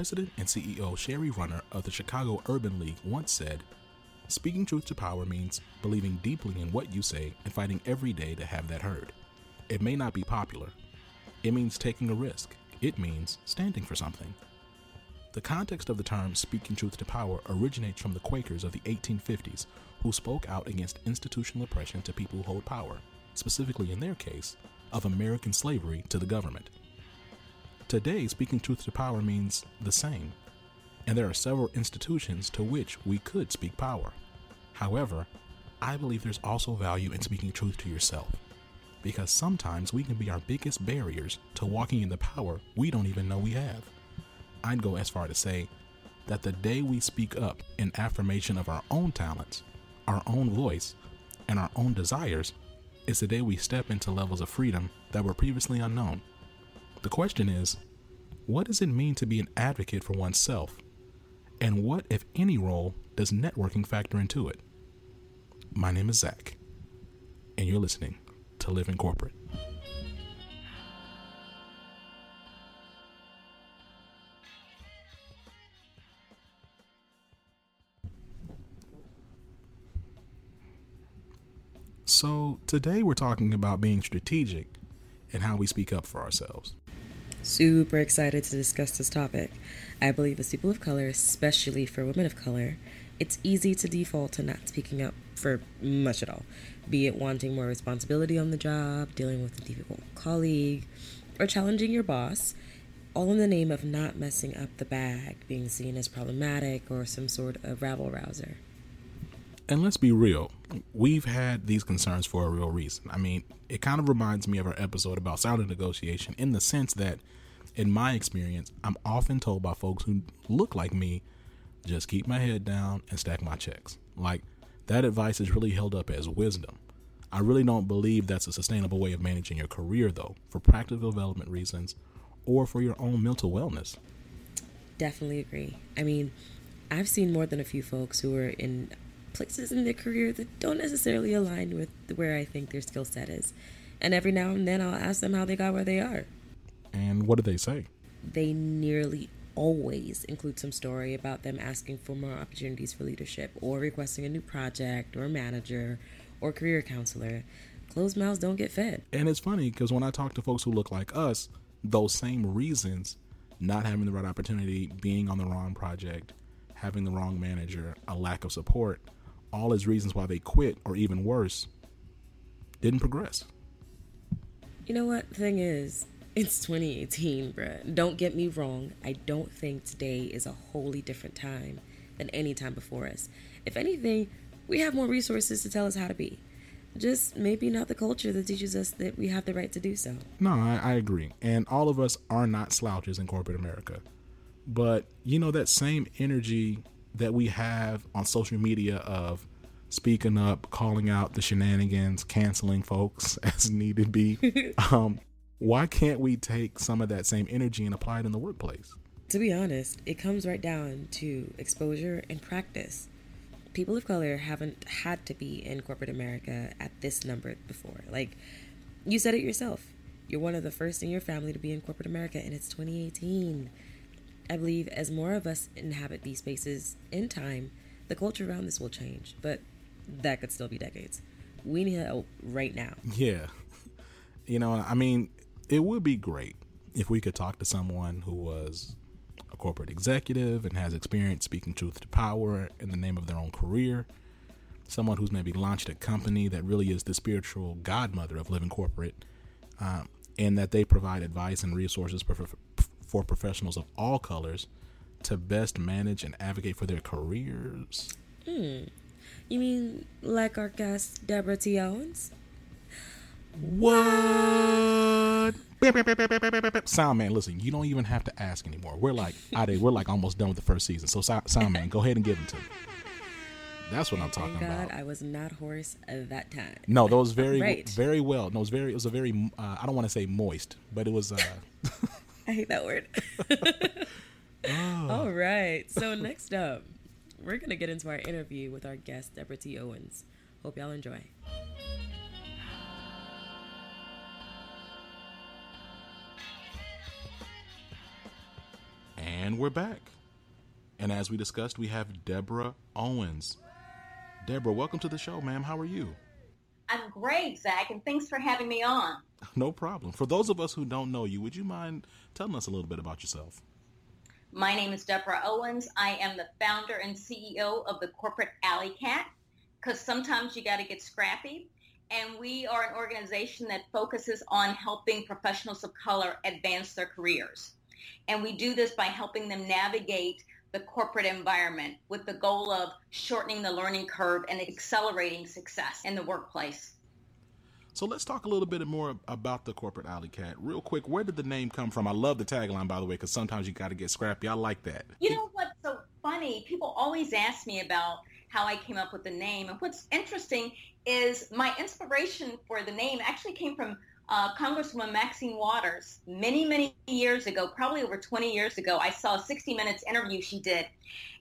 President and CEO Shari Runner of the Chicago Urban League once said, Speaking truth to power means believing deeply in what you say and fighting every day to have that heard. It may not be popular. It means taking a risk. It means standing for something. The context of the term speaking truth to power originates from the Quakers of the 1850s who spoke out against institutional oppression to people who hold power, specifically in their case, of American slavery to the government. Today, speaking truth to power means the same, and there are several institutions to which we could speak power. However, I believe there's also value in speaking truth to yourself, because sometimes we can be our biggest barriers to walking in the power we don't even know we have. I'd go as far to say that the day we speak up in affirmation of our own talents, our own voice, and our own desires is the day we step into levels of freedom that were previously unknown. The question is what does it mean to be an advocate for oneself? And what, if any, role does networking factor into it? My name is Zach, and you're listening to Living Corporate. So, today we're talking about being strategic and how we speak up for ourselves. Super excited to discuss this topic. I believe as people of color, especially for women of color, it's easy to default to not speaking up for much at all, be it wanting more responsibility on the job, dealing with a difficult colleague, or challenging your boss, all in the name of not messing up the bag, being seen as problematic or some sort of rabble rouser. And let's be real, we've had these concerns for a real reason. I mean, it kind of reminds me of our episode about sound negotiation in the sense that, in my experience, I'm often told by folks who look like me, just keep my head down and stack my checks. Like, that advice is really held up as wisdom. I really don't believe that's a sustainable way of managing your career, though, for practical development reasons or for your own mental wellness. Definitely agree. I mean, I've seen more than a few folks who are in places in their career that don't necessarily align with where I think their skill set is. And every now and then I'll ask them how they got where they are. And what do they say? They nearly always include some story about them asking for more opportunities for leadership or requesting a new project or manager or career counselor. Closed mouths don't get fed. And it's funny because when I talk to folks who look like us, those same reasons not having the right opportunity, being on the wrong project, having the wrong manager, a lack of support all his reasons why they quit, or even worse, didn't progress. You know what? The thing is, it's 2018, bruh. Don't get me wrong. I don't think today is a wholly different time than any time before us. If anything, we have more resources to tell us how to be. Just maybe not the culture that teaches us that we have the right to do so. No, I, I agree. And all of us are not slouches in corporate America. But, you know, that same energy that we have on social media of speaking up, calling out the shenanigans, canceling folks as needed be. um, why can't we take some of that same energy and apply it in the workplace? To be honest, it comes right down to exposure and practice. People of color haven't had to be in corporate America at this number before. Like, you said it yourself. You're one of the first in your family to be in corporate America, and it's 2018. I believe as more of us inhabit these spaces in time, the culture around this will change, but that could still be decades. We need help right now. Yeah. You know, I mean, it would be great if we could talk to someone who was a corporate executive and has experience speaking truth to power in the name of their own career. Someone who's maybe launched a company that really is the spiritual godmother of living corporate, um, and that they provide advice and resources for, for professionals of all colors to best manage and advocate for their careers. Hmm. You mean like our guest Deborah T. Owens? What? Sound man, listen, you don't even have to ask anymore. We're like, I did, we're like almost done with the first season. So, sound man, go ahead and give them to me. That's what I'm talking Thank God about. I was not hoarse at that time. No, that was very, right. very well. No, it was very, it was a very, uh, I don't want to say moist, but it was. Uh, I hate that word. oh. All right. So next up, we're gonna get into our interview with our guest Deborah T. Owens. Hope y'all enjoy. And And we're back. And as we discussed, we have Deborah Owens. Deborah, welcome to the show, ma'am. How are you? I'm great, Zach, and thanks for having me on. No problem. For those of us who don't know you, would you mind telling us a little bit about yourself? My name is Deborah Owens. I am the founder and CEO of the Corporate Alley Cat because sometimes you got to get scrappy. And we are an organization that focuses on helping professionals of color advance their careers. And we do this by helping them navigate the corporate environment with the goal of shortening the learning curve and accelerating success in the workplace. So let's talk a little bit more about the corporate alley cat. Real quick, where did the name come from? I love the tagline, by the way, because sometimes you got to get scrappy. I like that. You know what's so funny? People always ask me about how I came up with the name. And what's interesting is my inspiration for the name actually came from uh, Congresswoman Maxine Waters many, many years ago, probably over 20 years ago. I saw a 60 Minutes interview she did.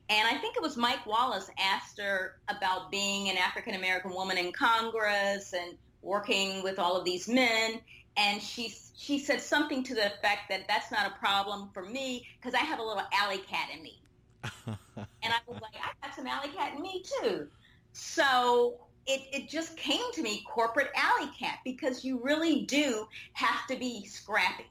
And I think it was Mike Wallace asked her about being an African American woman in Congress and working with all of these men. And she, she said something to the effect that that's not a problem for me because I have a little alley cat in me. and I was like, I got some alley cat in me too. So it, it just came to me, corporate alley cat, because you really do have to be scrappy.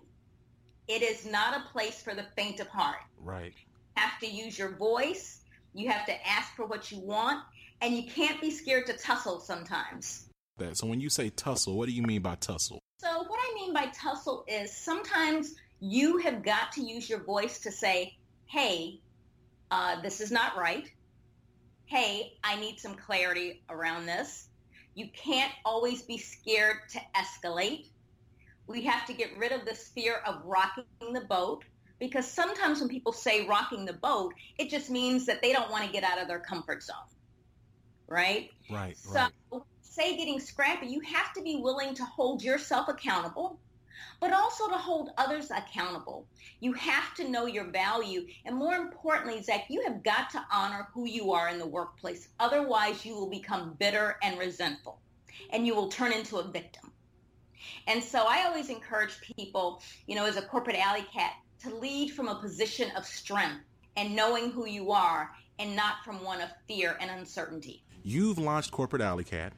It is not a place for the faint of heart. Right. You have to use your voice. You have to ask for what you want, and you can't be scared to tussle sometimes. That. So when you say tussle, what do you mean by tussle? So what I mean by tussle is sometimes you have got to use your voice to say, "Hey, uh, this is not right hey, I need some clarity around this. You can't always be scared to escalate. We have to get rid of this fear of rocking the boat because sometimes when people say rocking the boat, it just means that they don't want to get out of their comfort zone. Right? Right. So, right. say getting scrappy, you have to be willing to hold yourself accountable but also to hold others accountable. You have to know your value. And more importantly, Zach, you have got to honor who you are in the workplace. Otherwise, you will become bitter and resentful and you will turn into a victim. And so I always encourage people, you know, as a corporate alley cat, to lead from a position of strength and knowing who you are and not from one of fear and uncertainty. You've launched Corporate Alley Cat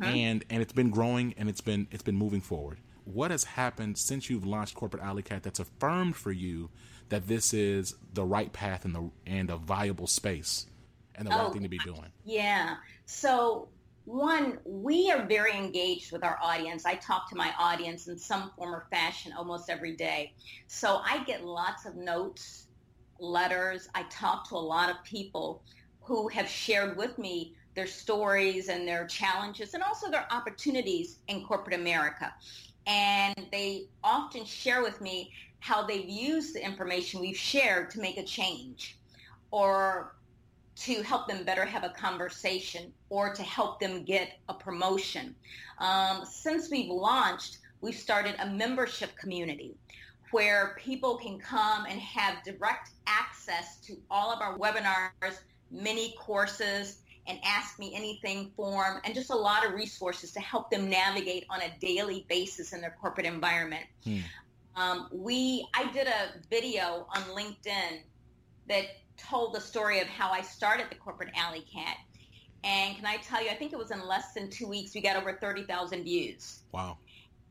uh-huh. and and it's been growing and it's been it's been moving forward what has happened since you've launched Corporate Alley Cat that's affirmed for you that this is the right path and the and a viable space and the oh, right thing to be doing? Yeah. So one, we are very engaged with our audience. I talk to my audience in some form or fashion almost every day. So I get lots of notes, letters. I talk to a lot of people who have shared with me their stories and their challenges and also their opportunities in corporate America and they often share with me how they've used the information we've shared to make a change or to help them better have a conversation or to help them get a promotion. Um, since we've launched, we've started a membership community where people can come and have direct access to all of our webinars, mini courses, and Ask Me Anything form, and just a lot of resources to help them navigate on a daily basis in their corporate environment. Hmm. Um, we, I did a video on LinkedIn that told the story of how I started the Corporate Alley Cat. And can I tell you, I think it was in less than two weeks, we got over 30,000 views. Wow.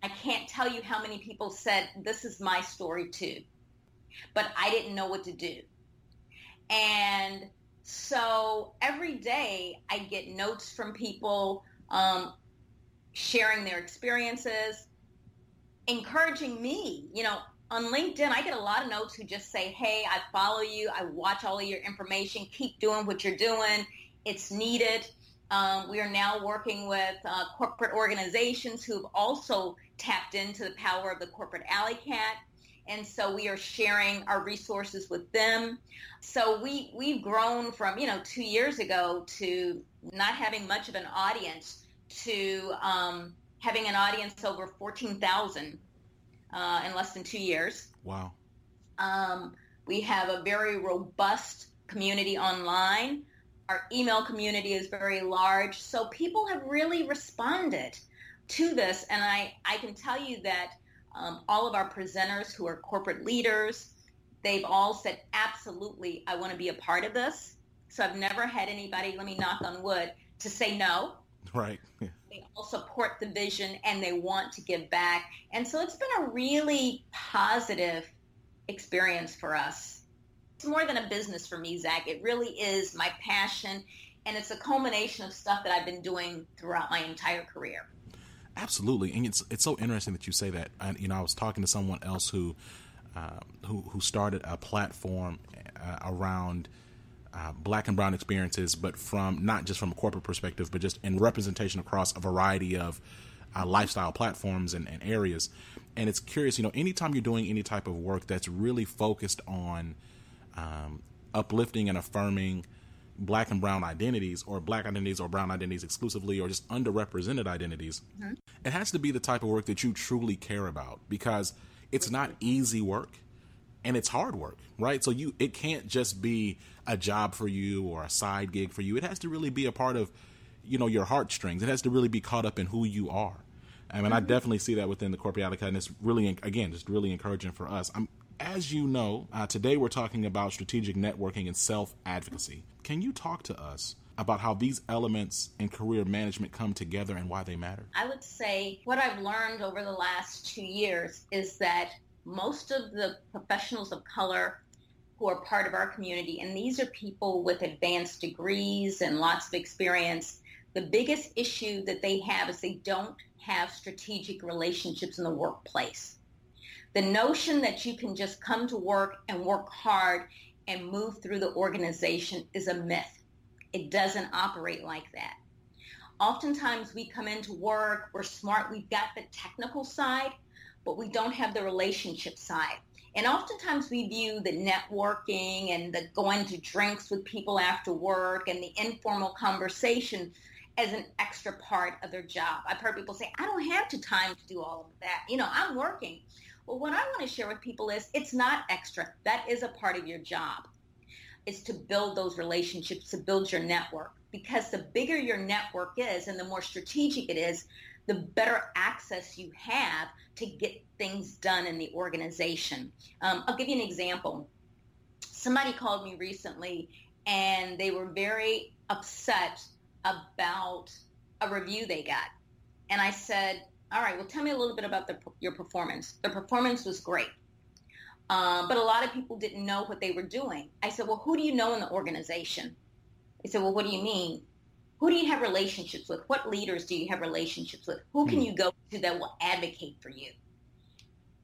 I can't tell you how many people said, this is my story too. But I didn't know what to do. And so every day I get notes from people um, sharing their experiences, encouraging me. You know, on LinkedIn, I get a lot of notes who just say, hey, I follow you. I watch all of your information. Keep doing what you're doing. It's needed. Um, we are now working with uh, corporate organizations who've also tapped into the power of the corporate alley cat and so we are sharing our resources with them. So we we've grown from you know two years ago to not having much of an audience to um, having an audience over fourteen thousand uh, in less than two years. Wow. Um, we have a very robust community online. Our email community is very large, so people have really responded to this, and I I can tell you that um, all of our presenters who are corporate leaders, they've all said, absolutely, I want to be a part of this. So I've never had anybody, let me knock on wood, to say no. Right. Yeah. They all support the vision and they want to give back. And so it's been a really positive experience for us. It's more than a business for me, Zach. It really is my passion and it's a culmination of stuff that I've been doing throughout my entire career. Absolutely, and it's it's so interesting that you say that. I, you know, I was talking to someone else who uh, who who started a platform uh, around uh, black and brown experiences, but from not just from a corporate perspective, but just in representation across a variety of uh, lifestyle platforms and, and, areas. And it's curious, you know, anytime you're doing any type of work that's really focused on um, uplifting and affirming black and brown identities or black identities or brown identities exclusively or just underrepresented identities mm-hmm. it has to be the type of work that you truly care about because it's not easy work and it's hard work right so you it can't just be a job for you or a side gig for you it has to really be a part of you know your heartstrings it has to really be caught up in who you are I mean, mm-hmm. I definitely see that within the corporate Corporeatica, and it's really, again, just really encouraging for us. I'm, as you know, uh, today we're talking about strategic networking and self advocacy. Can you talk to us about how these elements in career management come together and why they matter? I would say what I've learned over the last two years is that most of the professionals of color who are part of our community, and these are people with advanced degrees and lots of experience, the biggest issue that they have is they don't have strategic relationships in the workplace. The notion that you can just come to work and work hard and move through the organization is a myth. It doesn't operate like that. Oftentimes we come into work, we're smart, we've got the technical side, but we don't have the relationship side. And oftentimes we view the networking and the going to drinks with people after work and the informal conversation as an extra part of their job. I've heard people say, I don't have the time to do all of that. You know, I'm working. Well, what I want to share with people is it's not extra. That is a part of your job. Is to build those relationships, to build your network. Because the bigger your network is and the more strategic it is, the better access you have to get things done in the organization. Um, I'll give you an example. Somebody called me recently and they were very upset about a review they got. And I said, all right, well, tell me a little bit about the, your performance. The performance was great. Um, but a lot of people didn't know what they were doing. I said, well, who do you know in the organization? They said, well, what do you mean? Who do you have relationships with? What leaders do you have relationships with? Who can hmm. you go to that will advocate for you?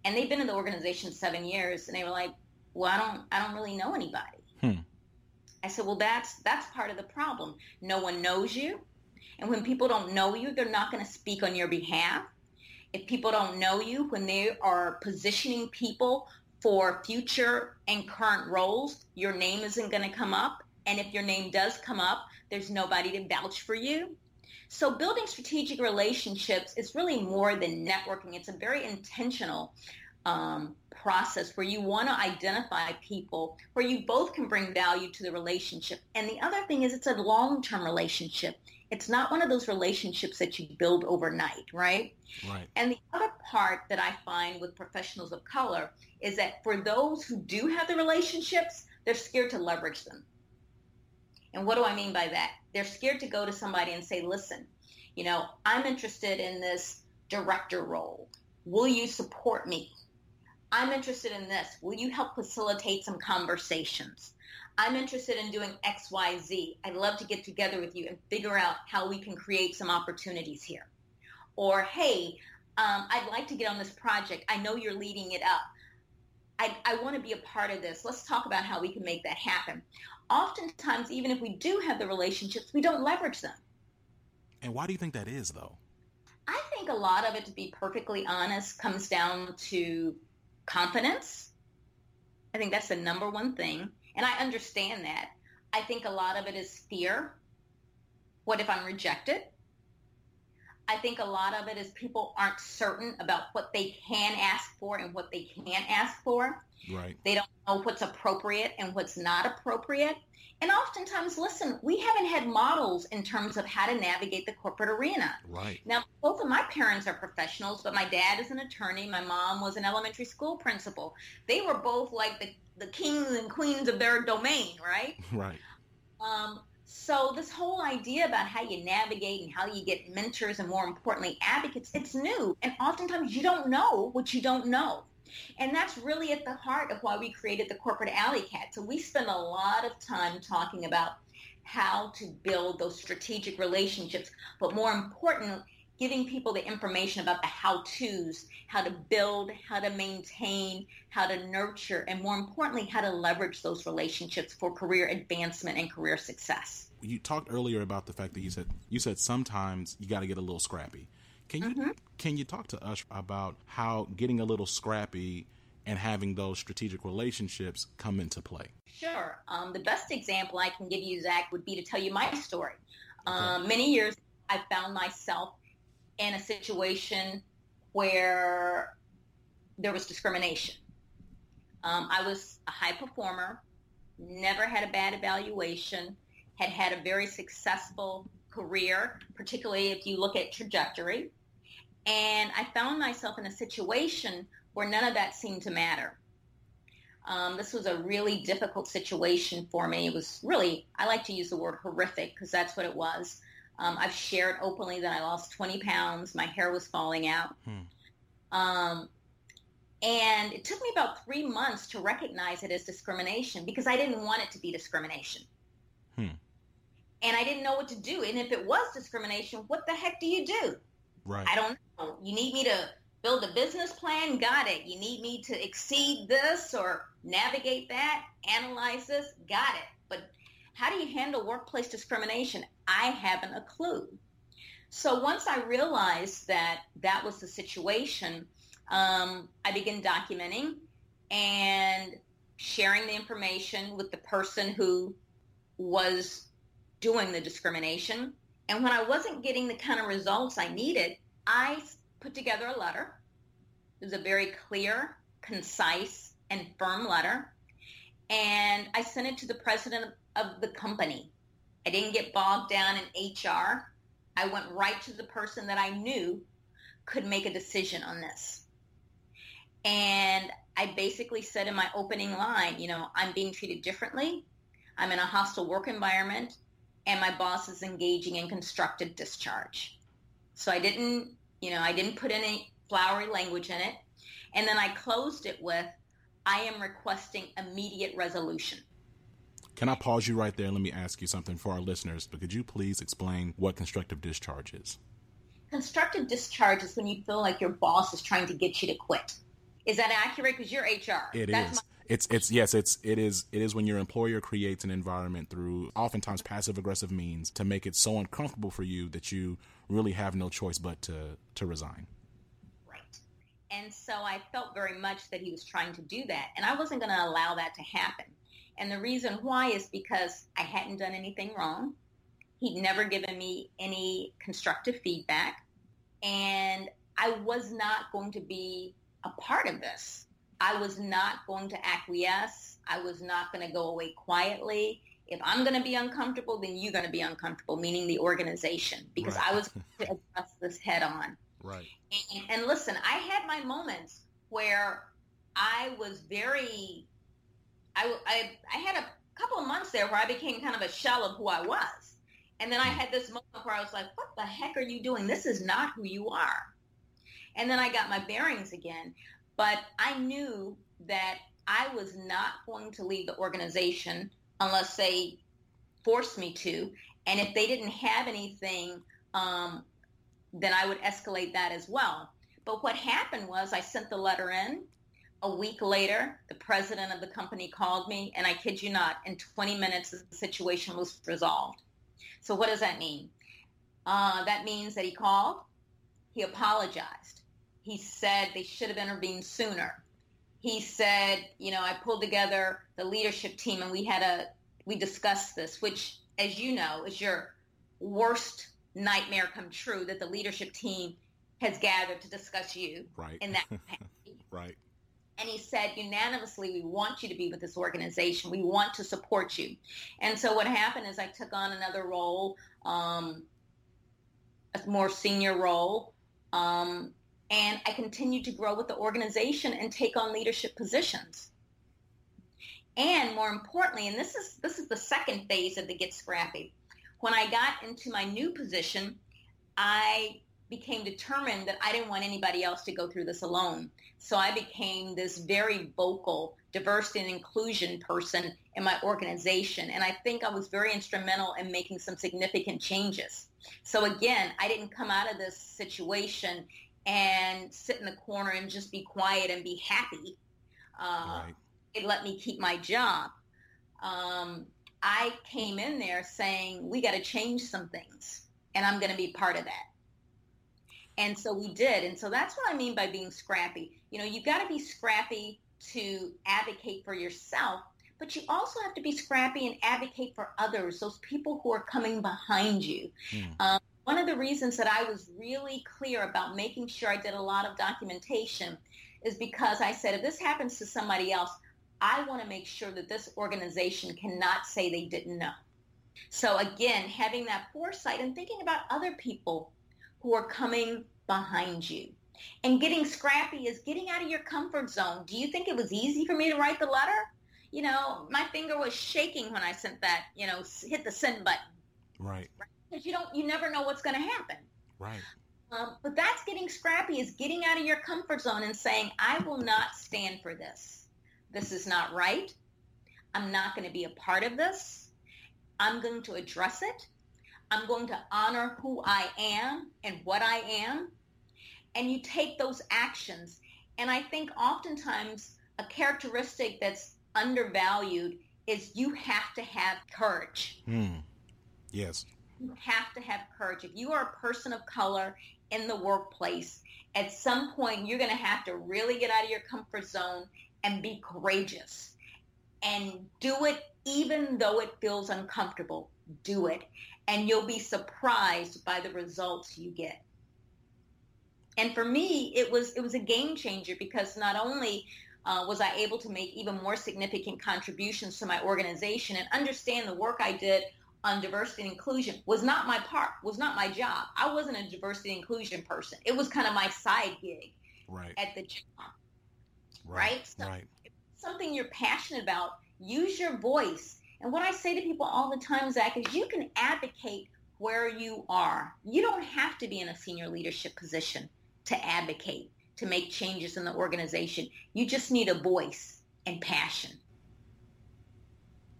And they've been in the organization seven years, and they were like, well, I don't, I don't really know anybody. Hmm. I said, well, that's that's part of the problem. No one knows you, and when people don't know you, they're not going to speak on your behalf if people don't know you, when they are positioning people for future and current roles, your name isn't going to come up. And if your name does come up, there's nobody to vouch for you. So building strategic relationships is really more than networking. It's a very intentional um, process where you want to identify people where you both can bring value to the relationship. And the other thing is it's a long-term relationship. It's not one of those relationships that you build overnight, right? Right. And the other part that I find with professionals of color is that for those who do have the relationships, they're scared to leverage them. And what do I mean by that? They're scared to go to somebody and say, listen, you know, I'm interested in this director role. Will you support me? I'm interested in this. Will you help facilitate some conversations? I'm interested in doing X, Y, Z. I'd love to get together with you and figure out how we can create some opportunities here. Or, hey, um, I'd like to get on this project. I know you're leading it up. I, I want to be a part of this. Let's talk about how we can make that happen. Oftentimes, even if we do have the relationships, we don't leverage them. And why do you think that is, though? I think a lot of it, to be perfectly honest, comes down to confidence. I think that's the number one thing. And I understand that. I think a lot of it is fear. What if I'm rejected? I think a lot of it is people aren't certain about what they can ask for and what they can't ask for. Right. They don't know what's appropriate and what's not appropriate. And oftentimes, listen, we haven't had models in terms of how to navigate the corporate arena. Right. Now, both of my parents are professionals, but my dad is an attorney. My mom was an elementary school principal. They were both like the, the kings and queens of their domain, right? Right. Um, so this whole idea about how you navigate and how you get mentors and more importantly advocates, it's new. And oftentimes you don't know what you don't know. And that's really at the heart of why we created the Corporate Alley Cat. So we spend a lot of time talking about how to build those strategic relationships, but more important, giving people the information about the how-tos, how to build, how to maintain, how to nurture, and more importantly, how to leverage those relationships for career advancement and career success. You talked earlier about the fact that you said you said sometimes you got to get a little scrappy. Can you mm-hmm. can you talk to us about how getting a little scrappy and having those strategic relationships come into play? Sure. Um, the best example I can give you, Zach, would be to tell you my story. Okay. Um, many years I found myself in a situation where there was discrimination. Um, I was a high performer, never had a bad evaluation, had had a very successful career, particularly if you look at trajectory. And I found myself in a situation where none of that seemed to matter. Um, this was a really difficult situation for me. It was really, I like to use the word horrific because that's what it was. Um, I've shared openly that I lost 20 pounds. My hair was falling out. Hmm. Um, and it took me about three months to recognize it as discrimination because I didn't want it to be discrimination. Hmm. And I didn't know what to do. And if it was discrimination, what the heck do you do? Right. I don't know. You need me to build a business plan? Got it. You need me to exceed this or navigate that, analyze this? Got it. But how do you handle workplace discrimination? I haven't a clue. So once I realized that that was the situation, um, I began documenting and sharing the information with the person who was doing the discrimination. And when I wasn't getting the kind of results I needed, I put together a letter. It was a very clear, concise, and firm letter. And I sent it to the president of the company. I didn't get bogged down in HR. I went right to the person that I knew could make a decision on this. And I basically said in my opening line, you know, I'm being treated differently. I'm in a hostile work environment and my boss is engaging in constructive discharge. So I didn't, you know, I didn't put any flowery language in it. And then I closed it with, I am requesting immediate resolution. Can I pause you right there and let me ask you something for our listeners? But could you please explain what constructive discharge is? Constructive discharge is when you feel like your boss is trying to get you to quit. Is that accurate? Because you're HR. It That's is. My- it's it's yes it's it is it is when your employer creates an environment through oftentimes passive aggressive means to make it so uncomfortable for you that you really have no choice but to to resign right and so i felt very much that he was trying to do that and i wasn't going to allow that to happen and the reason why is because I hadn't done anything wrong. He'd never given me any constructive feedback. And I was not going to be a part of this. I was not going to acquiesce. I was not going to go away quietly. If I'm going to be uncomfortable, then you're going to be uncomfortable, meaning the organization, because right. I was going to address this head on. Right. And, and listen, I had my moments where I was very I, I, I had a couple of months there where I became kind of a shell of who I was. And then I had this moment where I was like, what the heck are you doing? This is not who you are. And then I got my bearings again. But I knew that I was not going to leave the organization unless they forced me to. And if they didn't have anything, um, then I would escalate that as well. But what happened was I sent the letter in a week later, the president of the company called me, and I kid you not, in 20 minutes, the situation was resolved. So what does that mean? Uh, that means that he called, he apologized. He said they should have intervened sooner. He said, you know, I pulled together the leadership team and we had a, we discussed this, which, as you know, is your worst nightmare come true that the leadership team has gathered to discuss you right. in that right. And he said, unanimously, we want you to be with this organization. We want to support you. And so what happened is I took on another role, um, a more senior role, um, and I continued to grow with the organization and take on leadership positions. And more importantly, and this is this is the second phase of the Get Scrappy. When I got into my new position, I became determined that I didn't want anybody else to go through this alone. So I became this very vocal diversity and inclusion person in my organization. And I think I was very instrumental in making some significant changes. So again, I didn't come out of this situation and sit in the corner and just be quiet and be happy. Uh, right. It let me keep my job. Um, I came in there saying, we got to change some things, and I'm going to be part of that. And so we did. And so that's what I mean by being scrappy. You know, you've got to be scrappy to advocate for yourself, but you also have to be scrappy and advocate for others, those people who are coming behind you. Mm. Um, one of the reasons that I was really clear about making sure I did a lot of documentation is because I said, if this happens to somebody else, I want to make sure that this organization cannot say they didn't know. So again, having that foresight and thinking about other people who are coming behind you. And getting scrappy is getting out of your comfort zone. Do you think it was easy for me to write the letter? You know, my finger was shaking when I sent that, you know, hit the send button. Right. Because you don't, you never know what's going to happen. Right. Um, but that's getting scrappy is getting out of your comfort zone and saying, I will not stand for this. This is not right. I'm not going to be a part of this. I'm going to address it. I'm going to honor who I am and what I am. And you take those actions. And I think oftentimes a characteristic that's undervalued is you have to have courage. Hmm. Yes. You have to have courage. If you are a person of color in the workplace, at some point you're going to have to really get out of your comfort zone and be courageous and do it even though it feels uncomfortable. Do it and you'll be surprised by the results you get. And for me, it was it was a game changer because not only uh, was I able to make even more significant contributions to my organization and understand the work I did on diversity and inclusion was not my part, was not my job. I wasn't a diversity and inclusion person. It was kind of my side gig right. at the job. Right. Right. So right. Something you're passionate about. Use your voice and what I say to people all the time, Zach, is you can advocate where you are. You don't have to be in a senior leadership position to advocate, to make changes in the organization. You just need a voice and passion.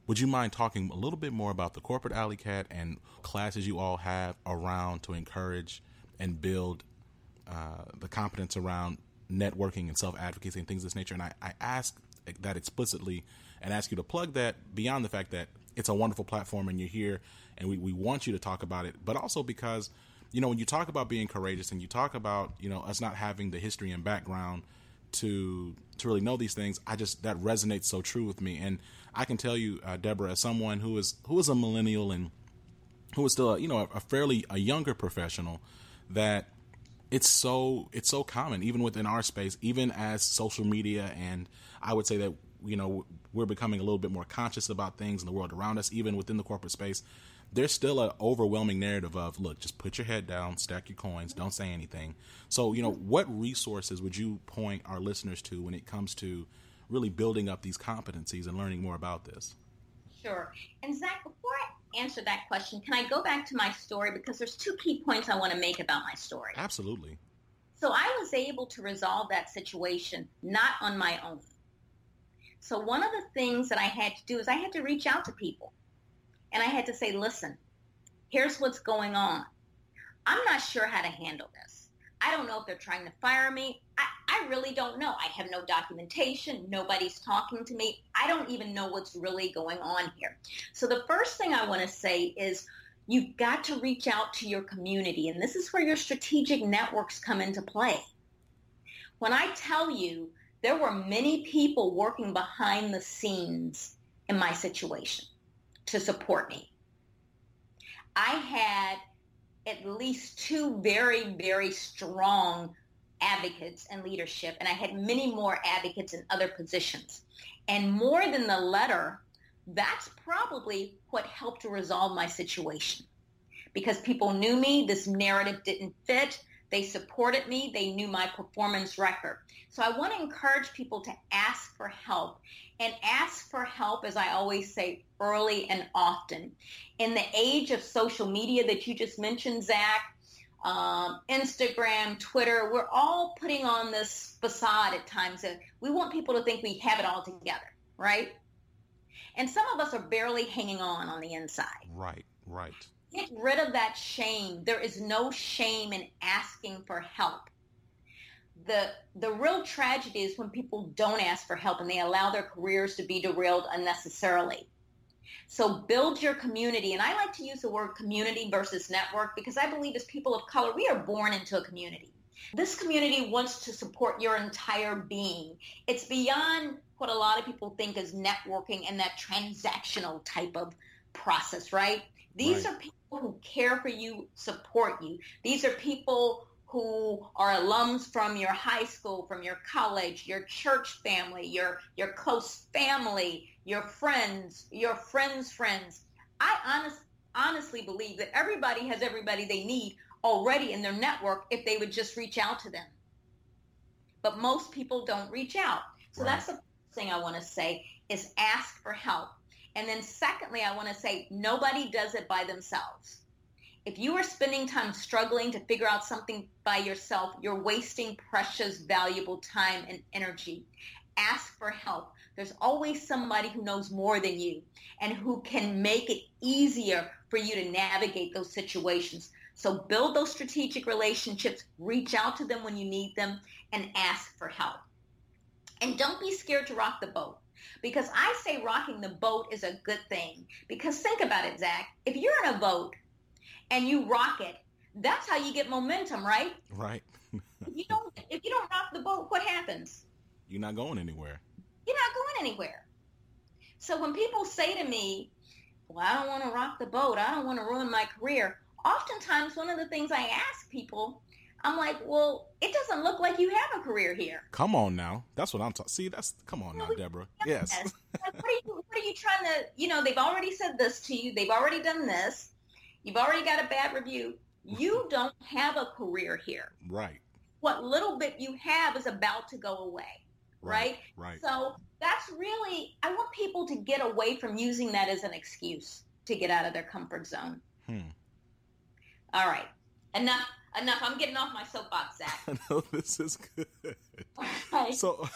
Would you mind talking a little bit more about the corporate alley cat and classes you all have around to encourage and build uh, the competence around networking and self advocacy and things of this nature? And I, I ask that explicitly and ask you to plug that beyond the fact that it's a wonderful platform and you're here and we, we want you to talk about it, but also because, you know, when you talk about being courageous and you talk about, you know, us not having the history and background to to really know these things, I just that resonates so true with me. And I can tell you, uh, Deborah, as someone who is who is a millennial and who is still, a, you know, a, a fairly a younger professional, that it's so it's so common even within our space, even as social media and I would say that you know we're becoming a little bit more conscious about things in the world around us, even within the corporate space. There's still an overwhelming narrative of look, just put your head down, stack your coins, don't say anything. So, you know, what resources would you point our listeners to when it comes to really building up these competencies and learning more about this? Sure. And Zach, before I answer that question, can I go back to my story because there's two key points I want to make about my story. Absolutely. So I was able to resolve that situation not on my own. So one of the things that I had to do is I had to reach out to people and I had to say, listen, here's what's going on. I'm not sure how to handle this. I don't know if they're trying to fire me. I, I really don't know. I have no documentation. Nobody's talking to me. I don't even know what's really going on here. So the first thing I want to say is you've got to reach out to your community. And this is where your strategic networks come into play. When I tell you there were many people working behind the scenes in my situation to support me. I had at least two very, very strong advocates and leadership, and I had many more advocates in other positions. And more than the letter, that's probably what helped to resolve my situation. Because people knew me, this narrative didn't fit, they supported me, they knew my performance record. So I want to encourage people to ask for help and ask for help, as I always say, early and often. In the age of social media that you just mentioned, Zach, um, Instagram, Twitter, we're all putting on this facade at times that we want people to think we have it all together, right? And some of us are barely hanging on on the inside. Right, right. Get rid of that shame. There is no shame in asking for help. The, the real tragedy is when people don't ask for help and they allow their careers to be derailed unnecessarily. So build your community. And I like to use the word community versus network because I believe as people of color, we are born into a community. This community wants to support your entire being. It's beyond what a lot of people think is networking and that transactional type of process, right? These right. are people who care for you, support you. These are people who are alums from your high school, from your college, your church family, your your close family, your friends, your friends' friends. I honest, honestly believe that everybody has everybody they need already in their network if they would just reach out to them. But most people don't reach out. So right. that's the thing I want to say is ask for help. And then secondly, I want to say nobody does it by themselves. If you are spending time struggling to figure out something by yourself, you're wasting precious, valuable time and energy. Ask for help. There's always somebody who knows more than you and who can make it easier for you to navigate those situations. So build those strategic relationships, reach out to them when you need them, and ask for help. And don't be scared to rock the boat. Because I say rocking the boat is a good thing. Because think about it, Zach. If you're in a boat and you rock it, that's how you get momentum, right? Right. you don't if you don't rock the boat, what happens? You're not going anywhere you're not going anywhere. So when people say to me, well, I don't want to rock the boat. I don't want to ruin my career. Oftentimes, one of the things I ask people, I'm like, well, it doesn't look like you have a career here. Come on now. That's what I'm talking. See, that's come on now, Deborah. Yes. like, what, are you, what are you trying to, you know, they've already said this to you. They've already done this. You've already got a bad review. You don't have a career here. Right. What little bit you have is about to go away right? Right. So that's really, I want people to get away from using that as an excuse to get out of their comfort zone. Hmm. All right. Enough. Enough. I'm getting off my soapbox, Zach. no, this is good. So,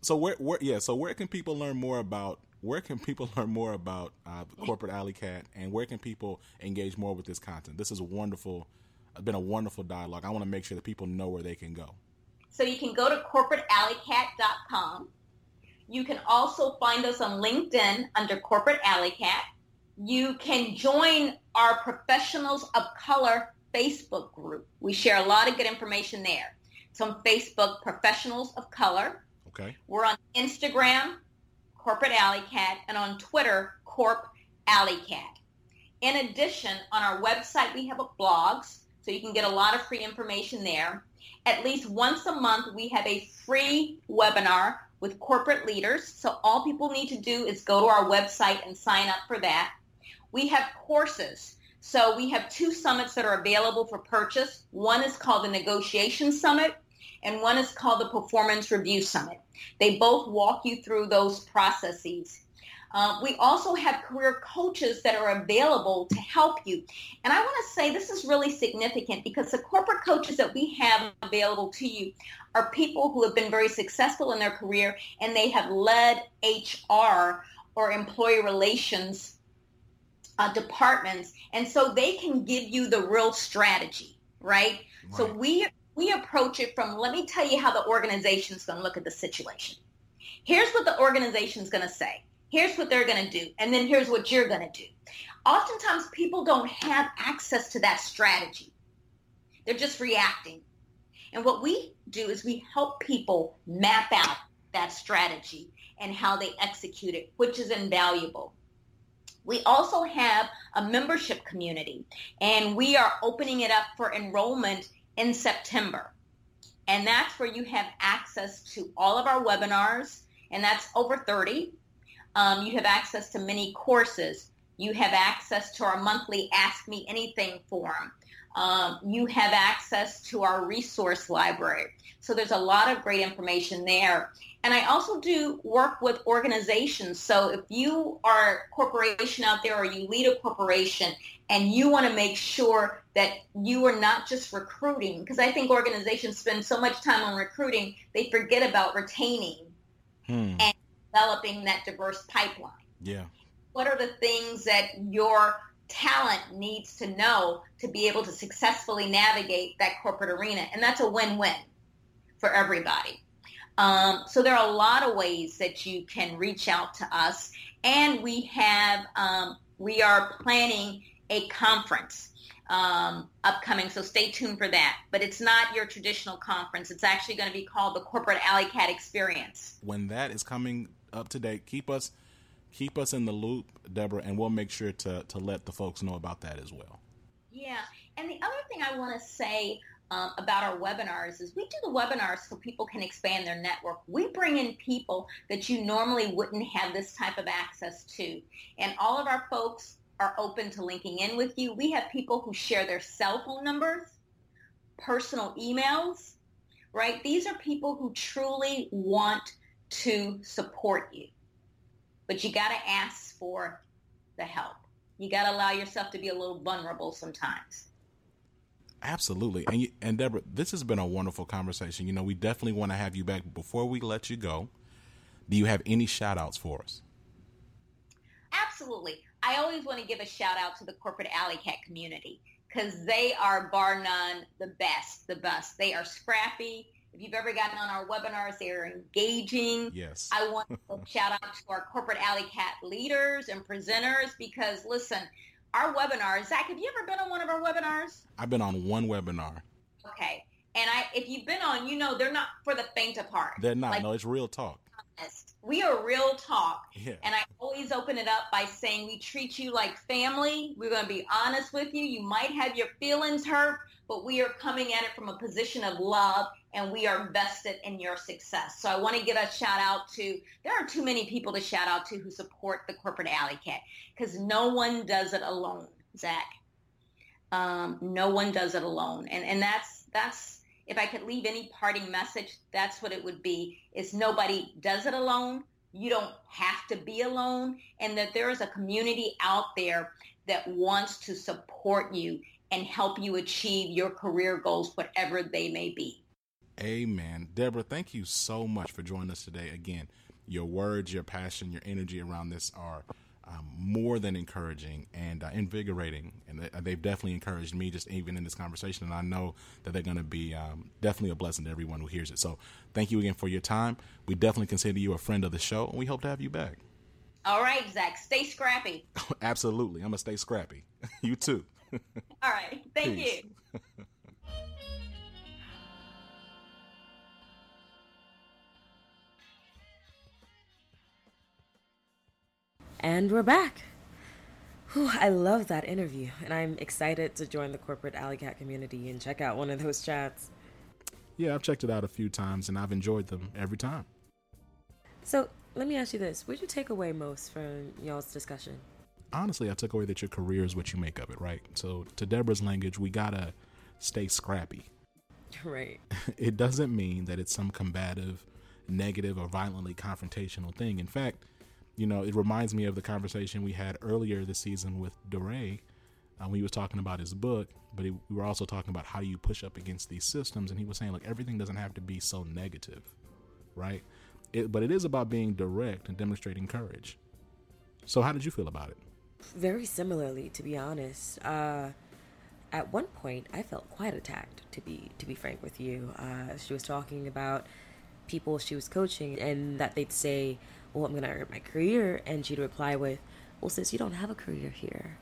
so where, where, yeah. So where can people learn more about? Where can people learn more about uh, corporate alley cat, and where can people engage more with this content? This is a wonderful, It's been a wonderful dialogue. I want to make sure that people know where they can go. So you can go to corporatealleycat.com. You can also find us on LinkedIn under Corporate Alley Cat. You can join our Professionals of Color Facebook group. We share a lot of good information there. It's on Facebook, Professionals of Color. Okay. We're on Instagram, Corporate Alley Cat, and on Twitter, Corp Alley Cat. In addition, on our website, we have a blogs, so you can get a lot of free information there at least once a month, we have a free webinar with corporate leaders. So all people need to do is go to our website and sign up for that. We have courses. So we have two summits that are available for purchase. One is called the Negotiation Summit and one is called the Performance Review Summit. They both walk you through those processes. Uh, we also have career coaches that are available to help you. And I want to say this is really significant because the corporate coaches that we have available to you are people who have been very successful in their career and they have led HR or employee relations uh, departments. And so they can give you the real strategy, right? right? So we we approach it from let me tell you how the organization is going to look at the situation. Here's what the organization is going to say here's what they're going to do, and then here's what you're going to do. Oftentimes, people don't have access to that strategy. They're just reacting. And what we do is we help people map out that strategy and how they execute it, which is invaluable. We also have a membership community, and we are opening it up for enrollment in September. And that's where you have access to all of our webinars, and that's over 30. Um, you have access to many courses. You have access to our monthly Ask Me Anything forum. Um, you have access to our resource library. So there's a lot of great information there. And I also do work with organizations. So if you are a corporation out there or you lead a corporation and you want to make sure that you are not just recruiting, because I think organizations spend so much time on recruiting, they forget about retaining hmm. and developing that diverse pipeline. Yeah. What are the things that your talent needs to know to be able to successfully navigate that corporate arena? And that's a win-win for everybody. Um, so there are a lot of ways that you can reach out to us, and we have um, we are planning a conference um, upcoming, so stay tuned for that. But it's not your traditional conference; it's actually going to be called the Corporate Alley Cat Experience. When that is coming up to date, keep us keep us in the loop, Deborah, and we'll make sure to to let the folks know about that as well. Yeah, and the other thing I want to say um, about our webinars is we do the webinars so people can expand their network. We bring in people that you normally wouldn't have this type of access to. And all of our folks are open to linking in with you. We have people who share their cell phone numbers, personal emails, right? These are people who truly want to support you. But you got to ask for the help. You got to allow yourself to be a little vulnerable sometimes. Absolutely. And you, and Deborah, this has been a wonderful conversation. You know, we definitely want to have you back. Before we let you go, do you have any shout outs for us? Absolutely. I always want to give a shout out to the corporate alley cat community because they are bar none the best, the best. They are scrappy. If you've ever gotten on our webinars, they are engaging. Yes. I want to shout out to our corporate alley cat leaders and presenters because listen, our webinars. Zach, have you ever been on one of our webinars? I've been on one webinar. Okay. And I, if you've been on, you know they're not for the faint of heart. They're not. Like, no, it's real talk. We are real talk. Yeah. And I always open it up by saying we treat you like family. We're going to be honest with you. You might have your feelings hurt, but we are coming at it from a position of love and we are vested in your success. So I want to give a shout out to, there are too many people to shout out to who support the corporate alley cat because no one does it alone, Zach. Um, no one does it alone. And, and that's, that's, if I could leave any parting message, that's what it would be is nobody does it alone. You don't have to be alone and that there is a community out there that wants to support you and help you achieve your career goals, whatever they may be. Amen. Deborah, thank you so much for joining us today. Again, your words, your passion, your energy around this are um, more than encouraging and uh, invigorating. And they've definitely encouraged me just even in this conversation. And I know that they're going to be um, definitely a blessing to everyone who hears it. So thank you again for your time. We definitely consider you a friend of the show, and we hope to have you back. All right, Zach. Stay scrappy. Absolutely. I'm going to stay scrappy. you too. All right. Thank Peace. you. And we're back. Whew, I love that interview, and I'm excited to join the corporate Alley Cat community and check out one of those chats. Yeah, I've checked it out a few times, and I've enjoyed them every time. So, let me ask you this. What did you take away most from y'all's discussion? Honestly, I took away that your career is what you make of it, right? So, to Deborah's language, we gotta stay scrappy. Right. it doesn't mean that it's some combative, negative, or violently confrontational thing. In fact, you know, it reminds me of the conversation we had earlier this season with DeRay uh, when he was talking about his book, but he, we were also talking about how you push up against these systems. And he was saying, like, everything doesn't have to be so negative, right? It, but it is about being direct and demonstrating courage. So, how did you feel about it? Very similarly, to be honest. Uh, at one point, I felt quite attacked. To be to be frank with you, uh, she was talking about people she was coaching, and that they'd say, well, I'm going to hurt my career. And she'd reply with, well, sis, you don't have a career here.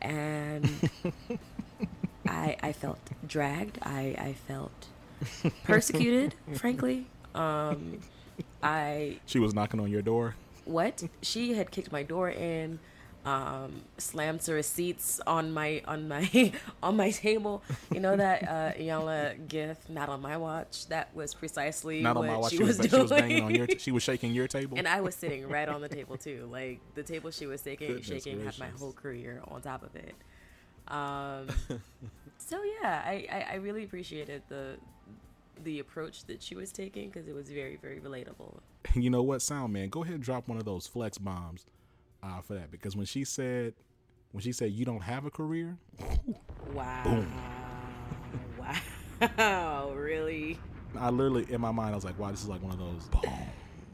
And I, I felt dragged. I, I felt persecuted, frankly. Um, I. She was knocking on your door? What? She had kicked my door in. Um, slammed some receipts on my on my on my table. You know that uh, Iyanla gift, not on my watch. That was precisely Not what on my watch. she, She was, was she doing. was banging on your. T- she was shaking your table. and I was sitting right on the table too. Like the table she was shaking, Goodness shaking had my whole career on top of it. Um, so yeah, I, I, I really appreciated the the approach that she was taking because it was very very relatable. you know what, Sound Man, go ahead and drop one of those flex bombs uh, for that because when she said, when she said you don't have a career, Wow, wow, really? I literally in my mind I was like, wow, this is like one of those, boom,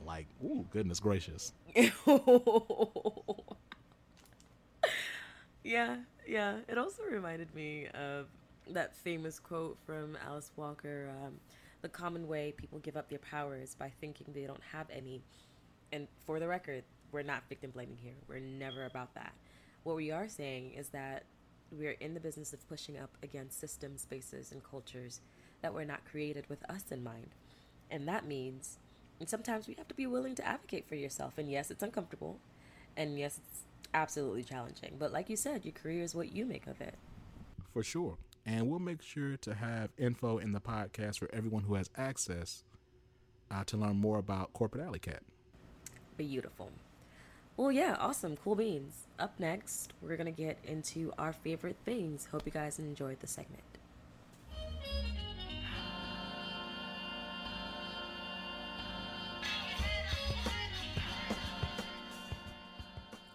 like, ooh, goodness gracious. yeah, yeah. It also reminded me of that famous quote from Alice Walker um, The common way people give up their power is by thinking they don't have any. And for the record, we're not victim blaming here. We're never about that. What we are saying is that we're in the business of pushing up against systems, spaces, and cultures that were not created with us in mind. And that means and sometimes we have to be willing to advocate for yourself. And yes, it's uncomfortable. And yes, it's absolutely challenging. But like you said, your career is what you make of it. For sure. And we'll make sure to have info in the podcast for everyone who has access uh, to learn more about Corporate Alley Cat. Beautiful. Well, yeah, awesome. Cool beans. Up next, we're going to get into our favorite things. Hope you guys enjoyed the segment.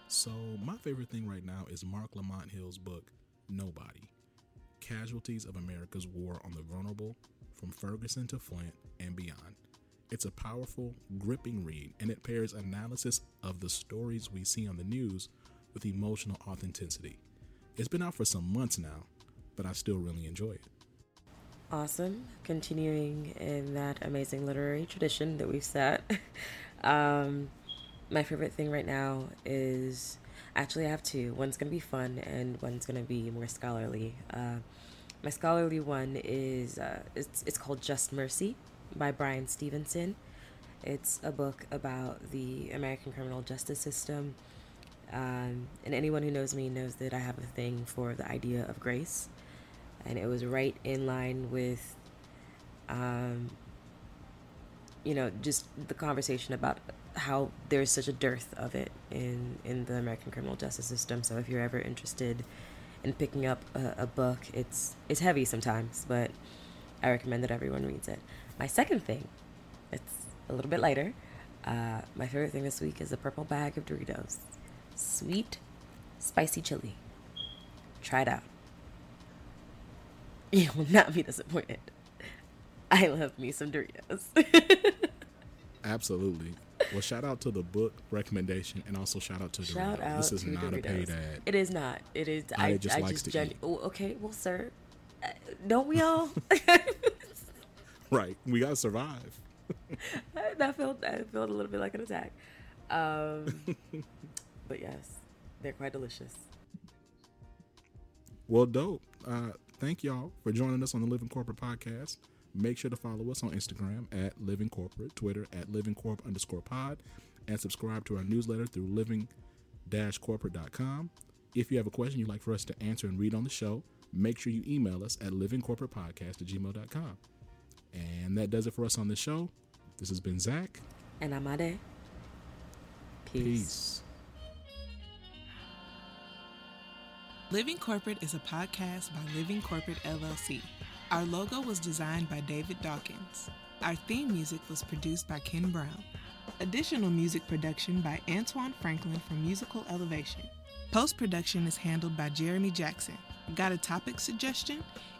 So, my favorite thing right now is Marc Lamont Hill's book, Nobody Casualties of America's War on the Vulnerable from Ferguson to Flint and Beyond. It's a powerful, gripping read, and it pairs analysis of the stories we see on the news with emotional authenticity. It's been out for some months now, but I still really enjoy it. Awesome. Continuing in that amazing literary tradition that we've set. um, my favorite thing right now is actually I have two. One's gonna be fun and one's gonna be more scholarly. Uh, my scholarly one is uh, it's it's called Just Mercy by Bryan Stevenson. It's a book about the American criminal justice system. Um, and anyone who knows me knows that I have a thing for the idea of grace. And it was right in line with, um, you know, just the conversation about how there's such a dearth of it in, in the American criminal justice system. So if you're ever interested in picking up a, a book, it's it's heavy sometimes, but I recommend that everyone reads it. My second thing, it's a little bit lighter. Uh, my favorite thing this week is a purple bag of Doritos, sweet, spicy chili. Try it out. You will not be disappointed. I love me some Doritos. Absolutely. Well, shout out to the book recommendation and also shout out to Shout Doritos. out This is not Doritos. a paid ad. It is not. It is. I I, just I likes just to gen- eat. oh, okay, well, sir, uh, don't we all? Right. We got to survive. that felt that felt a little bit like an attack. Um, but yes, they're quite delicious. Well, dope. Uh, thank y'all for joining us on the Living Corporate podcast. Make sure to follow us on Instagram at Living Corporate, Twitter at Living Corp underscore pod, and subscribe to our newsletter through living corporate.com. If you have a question you'd like for us to answer and read on the show, make sure you email us at livingcorporatepodcast at gmail.com. And that does it for us on the show. This has been Zach. And I'm Ade. Peace. Peace. Living Corporate is a podcast by Living Corporate LLC. Our logo was designed by David Dawkins. Our theme music was produced by Ken Brown. Additional music production by Antoine Franklin from Musical Elevation. Post production is handled by Jeremy Jackson. Got a topic suggestion?